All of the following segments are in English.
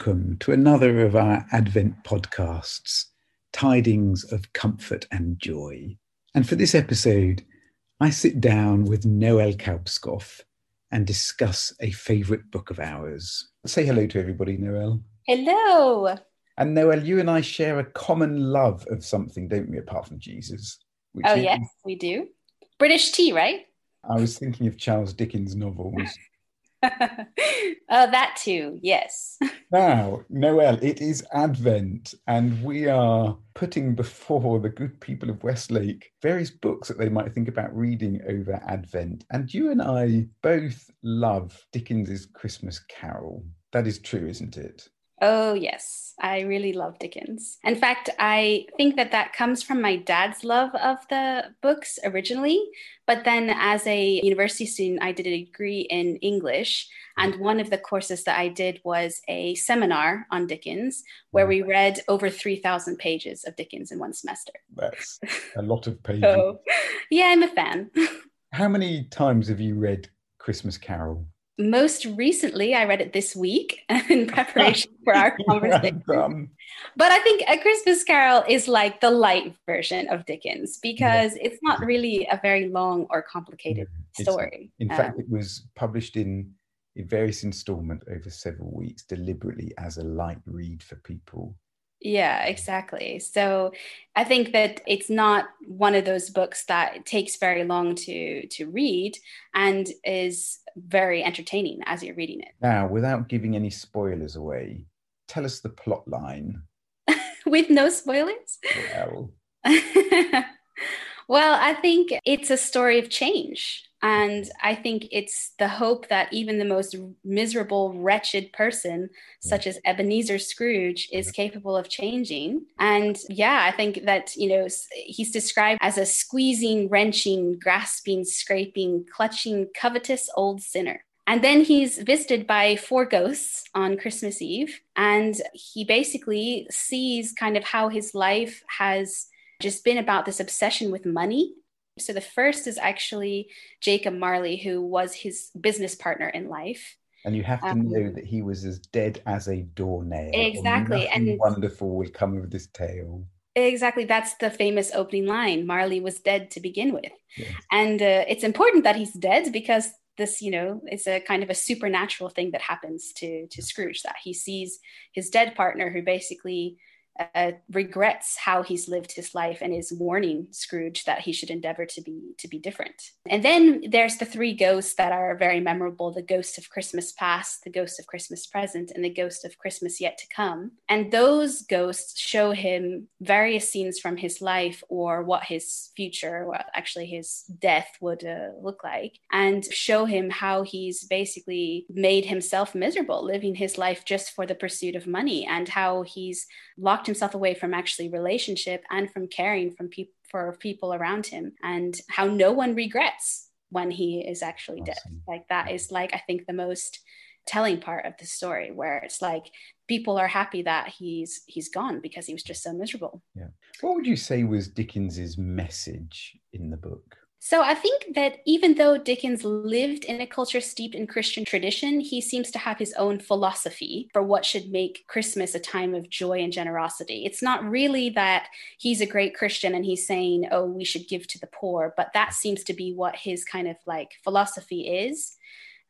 welcome to another of our Advent podcasts, Tidings of Comfort and Joy. And for this episode, I sit down with Noel Kaupskopf and discuss a favourite book of ours. Say hello to everybody, Noel. Hello. And Noel, you and I share a common love of something, don't we, apart from Jesus? oh, is... yes, we do. British tea, right? I was thinking of Charles Dickens' novels. oh, that too, yes. now, Noel, it is Advent, and we are putting before the good people of Westlake various books that they might think about reading over Advent. And you and I both love Dickens's Christmas Carol. That is true, isn't it? Oh, yes. I really love Dickens. In fact, I think that that comes from my dad's love of the books originally. But then, as a university student, I did a degree in English. And one of the courses that I did was a seminar on Dickens, where we mm. read over 3,000 pages of Dickens in one semester. That's a lot of pages. so, yeah, I'm a fan. How many times have you read Christmas Carol? Most recently, I read it this week in preparation for our conversation. but I think A Christmas Carol is like the light version of Dickens because yeah. it's not really a very long or complicated story. In um, fact, it was published in, in various installments over several weeks deliberately as a light read for people yeah, exactly. So I think that it's not one of those books that takes very long to to read and is very entertaining as you're reading it. Now, without giving any spoilers away, tell us the plot line. With no spoilers? Well. well, I think it's a story of change. And I think it's the hope that even the most miserable, wretched person, such as Ebenezer Scrooge, is capable of changing. And yeah, I think that, you know, he's described as a squeezing, wrenching, grasping, scraping, clutching, covetous old sinner. And then he's visited by four ghosts on Christmas Eve. And he basically sees kind of how his life has just been about this obsession with money so the first is actually Jacob Marley, who was his business partner in life. And you have to um, know that he was as dead as a doornail. Exactly. And wonderful will come of this tale. Exactly. That's the famous opening line. Marley was dead to begin with. Yes. And uh, it's important that he's dead because this, you know, it's a kind of a supernatural thing that happens to to Scrooge that he sees his dead partner who basically uh, regrets how he's lived his life and is warning Scrooge that he should endeavor to be to be different. And then there's the three ghosts that are very memorable: the ghost of Christmas past, the ghost of Christmas present, and the ghost of Christmas yet to come. And those ghosts show him various scenes from his life or what his future, well, actually his death, would uh, look like, and show him how he's basically made himself miserable, living his life just for the pursuit of money, and how he's locked himself away from actually relationship and from caring from people for people around him and how no one regrets when he is actually awesome. dead like that is like i think the most telling part of the story where it's like people are happy that he's he's gone because he was just so miserable. Yeah. What would you say was dickens's message in the book so I think that even though Dickens lived in a culture steeped in Christian tradition, he seems to have his own philosophy for what should make Christmas a time of joy and generosity. It's not really that he's a great Christian and he's saying, oh, we should give to the poor, but that seems to be what his kind of like philosophy is.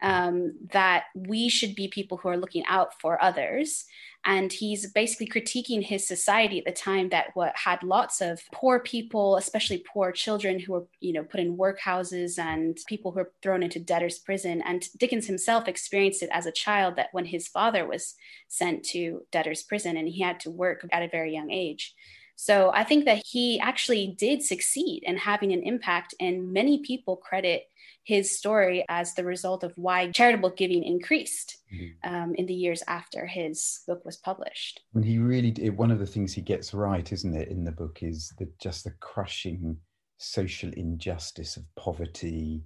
Um, that we should be people who are looking out for others. And he's basically critiquing his society at the time that what had lots of poor people especially poor children who were you know put in workhouses and people who were thrown into debtor's prison. And dickens himself experienced it as a child that when his father was sent to debtor's prison and he had to work at a very young age. So I think that he actually did succeed in having an impact, and many people credit his story as the result of why charitable giving increased mm-hmm. um, in the years after his book was published. And he really, did, one of the things he gets right, isn't it, in the book is that just the crushing social injustice of poverty,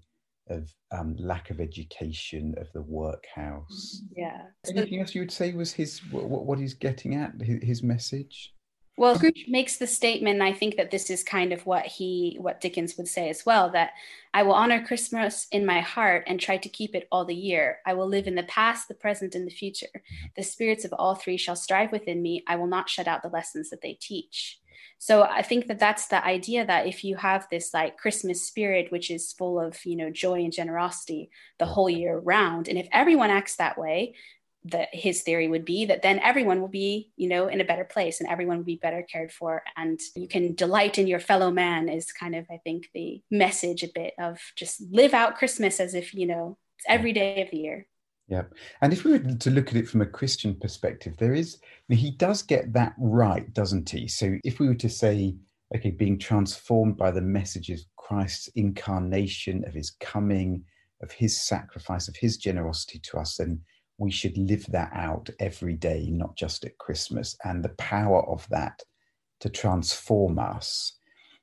of um, lack of education, of the workhouse. Yeah. Anything else you would say was his what, what he's getting at, his, his message? Well, Scrooge makes the statement, and I think that this is kind of what he, what Dickens would say as well, that I will honor Christmas in my heart and try to keep it all the year. I will live in the past, the present, and the future. The spirits of all three shall strive within me. I will not shut out the lessons that they teach. So I think that that's the idea that if you have this like Christmas spirit, which is full of, you know, joy and generosity the whole year round, and if everyone acts that way, that his theory would be that then everyone will be you know in a better place and everyone will be better cared for. And you can delight in your fellow man is kind of i think the message a bit of just live out christmas as if you know it's every day of the year. Yeah. And if we were to look at it from a christian perspective there is he does get that right doesn't he? So if we were to say okay being transformed by the message of christ's incarnation of his coming of his sacrifice of his generosity to us then we should live that out every day, not just at Christmas, and the power of that to transform us.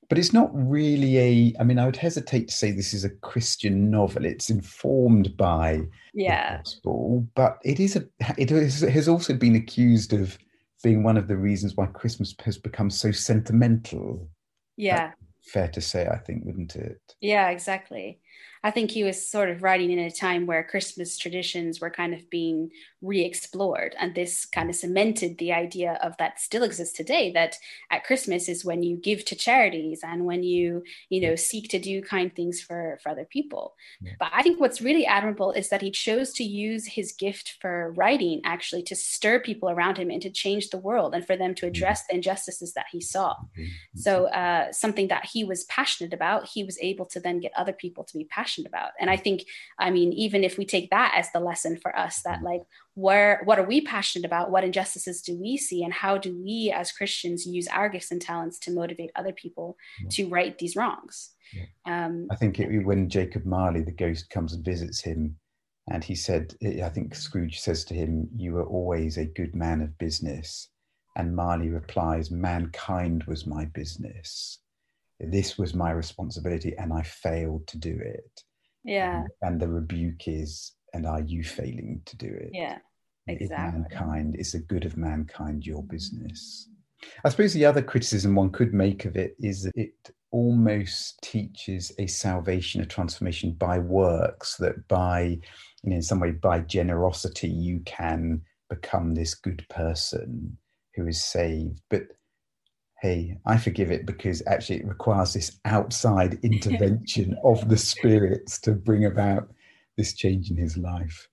But it's not really a, I mean, I would hesitate to say this is a Christian novel. It's informed by yeah. the gospel, but it is a, it has also been accused of being one of the reasons why Christmas has become so sentimental. Yeah. That's fair to say, I think, wouldn't it? Yeah, exactly. I think he was sort of writing in a time where Christmas traditions were kind of being re explored. And this kind of cemented the idea of that still exists today that at Christmas is when you give to charities and when you, you know, seek to do kind things for, for other people. Yeah. But I think what's really admirable is that he chose to use his gift for writing actually to stir people around him and to change the world and for them to mm-hmm. address the injustices that he saw. Mm-hmm. So, uh, something that he was passionate about, he was able to then get other people to be passionate passionate about and i think i mean even if we take that as the lesson for us that mm-hmm. like where what are we passionate about what injustices do we see and how do we as christians use our gifts and talents to motivate other people yeah. to right these wrongs yeah. um, i think it, when jacob marley the ghost comes and visits him and he said i think scrooge says to him you were always a good man of business and marley replies mankind was my business this was my responsibility and I failed to do it. Yeah. And, and the rebuke is, and are you failing to do it? Yeah. Exactly. If mankind is the good of mankind your business. I suppose the other criticism one could make of it is that it almost teaches a salvation, a transformation by works, that by, you know, in some way, by generosity, you can become this good person who is saved. But hey, I forgive it because actually it requires this outside intervention of the spirits to bring about this change in his life.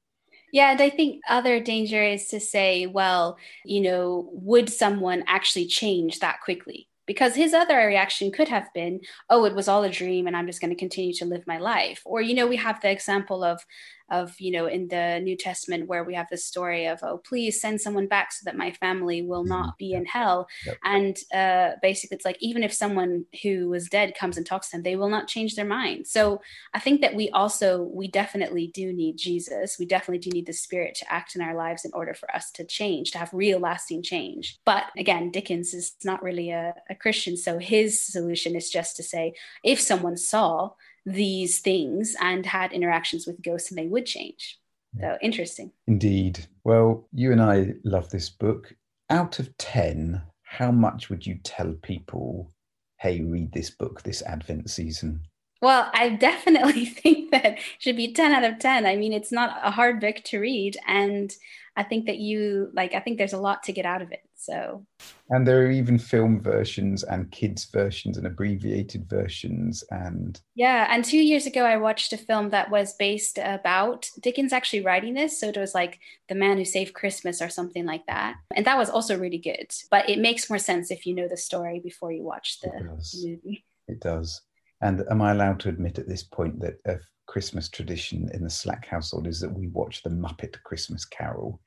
Yeah, and I think other danger is to say, well, you know, would someone actually change that quickly? Because his other reaction could have been, oh, it was all a dream and I'm just going to continue to live my life. Or, you know, we have the example of of you know in the new testament where we have the story of oh please send someone back so that my family will mm-hmm. not be in hell. Yep. and uh, basically it's like even if someone who was dead comes and talks to them they will not change their mind. So i think that we also we definitely do need jesus. We definitely do need the spirit to act in our lives in order for us to change to have real lasting change. But again dickens is not really a, a christian so his solution is just to say if someone saw these things and had interactions with ghosts and they would change. So interesting. Indeed. Well, you and I love this book. Out of 10, how much would you tell people, hey, read this book this Advent season? Well, I definitely think that it should be 10 out of 10. I mean, it's not a hard book to read. And I think that you, like, I think there's a lot to get out of it. So, and there are even film versions and kids versions and abbreviated versions. And yeah, and two years ago, I watched a film that was based about Dickens actually writing this. So it was like The Man Who Saved Christmas or something like that. And that was also really good. But it makes more sense if you know the story before you watch the movie. It does. And am I allowed to admit at this point that a Christmas tradition in the Slack household is that we watch the Muppet Christmas Carol?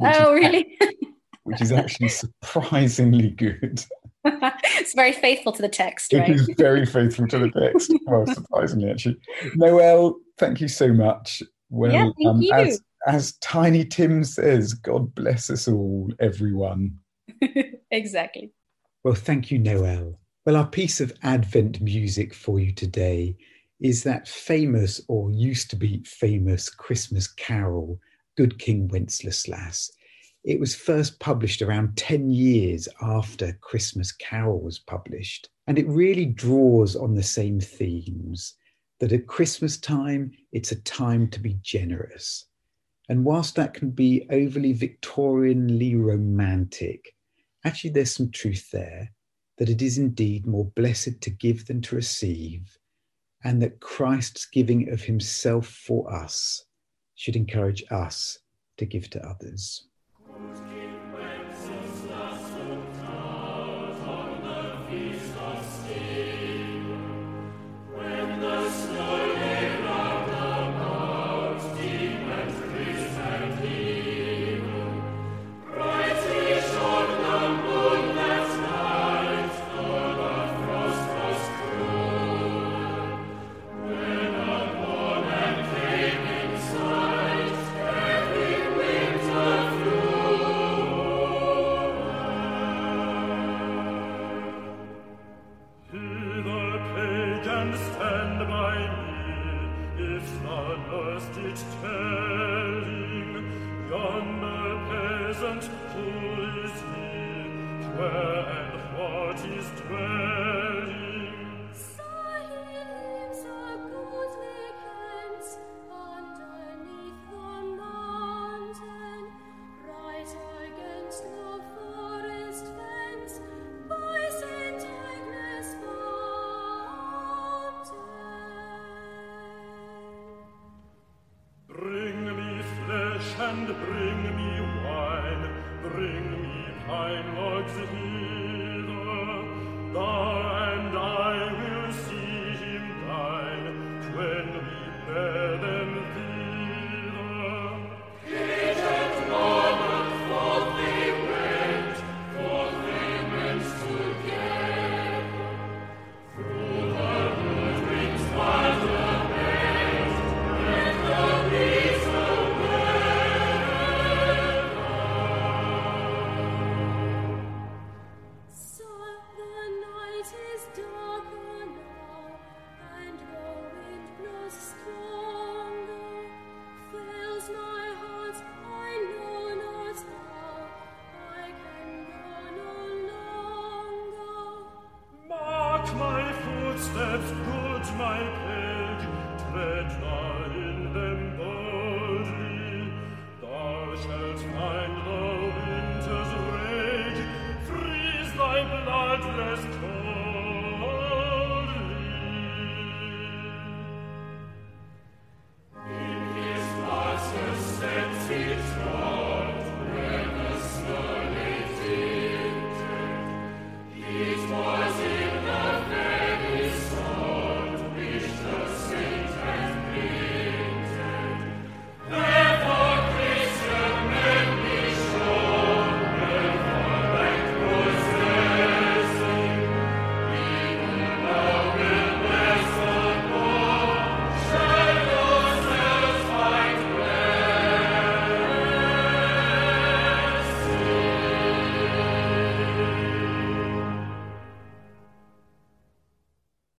Oh, really? Which is actually surprisingly good. it's very faithful to the text, right? It is very faithful to the text. well, surprisingly, actually. Noel, thank you so much. Well, yeah, thank um, you. As, as Tiny Tim says, God bless us all, everyone. exactly. Well, thank you, Noel. Well, our piece of Advent music for you today is that famous or used to be famous Christmas carol, Good King Wenceslas. It was first published around 10 years after Christmas Carol was published, and it really draws on the same themes that at Christmas time, it's a time to be generous. And whilst that can be overly Victorianly romantic, actually there's some truth there that it is indeed more blessed to give than to receive, and that Christ's giving of himself for us should encourage us to give to others. Bring me pine logs dein lobendes Reich, fließt dein Blut des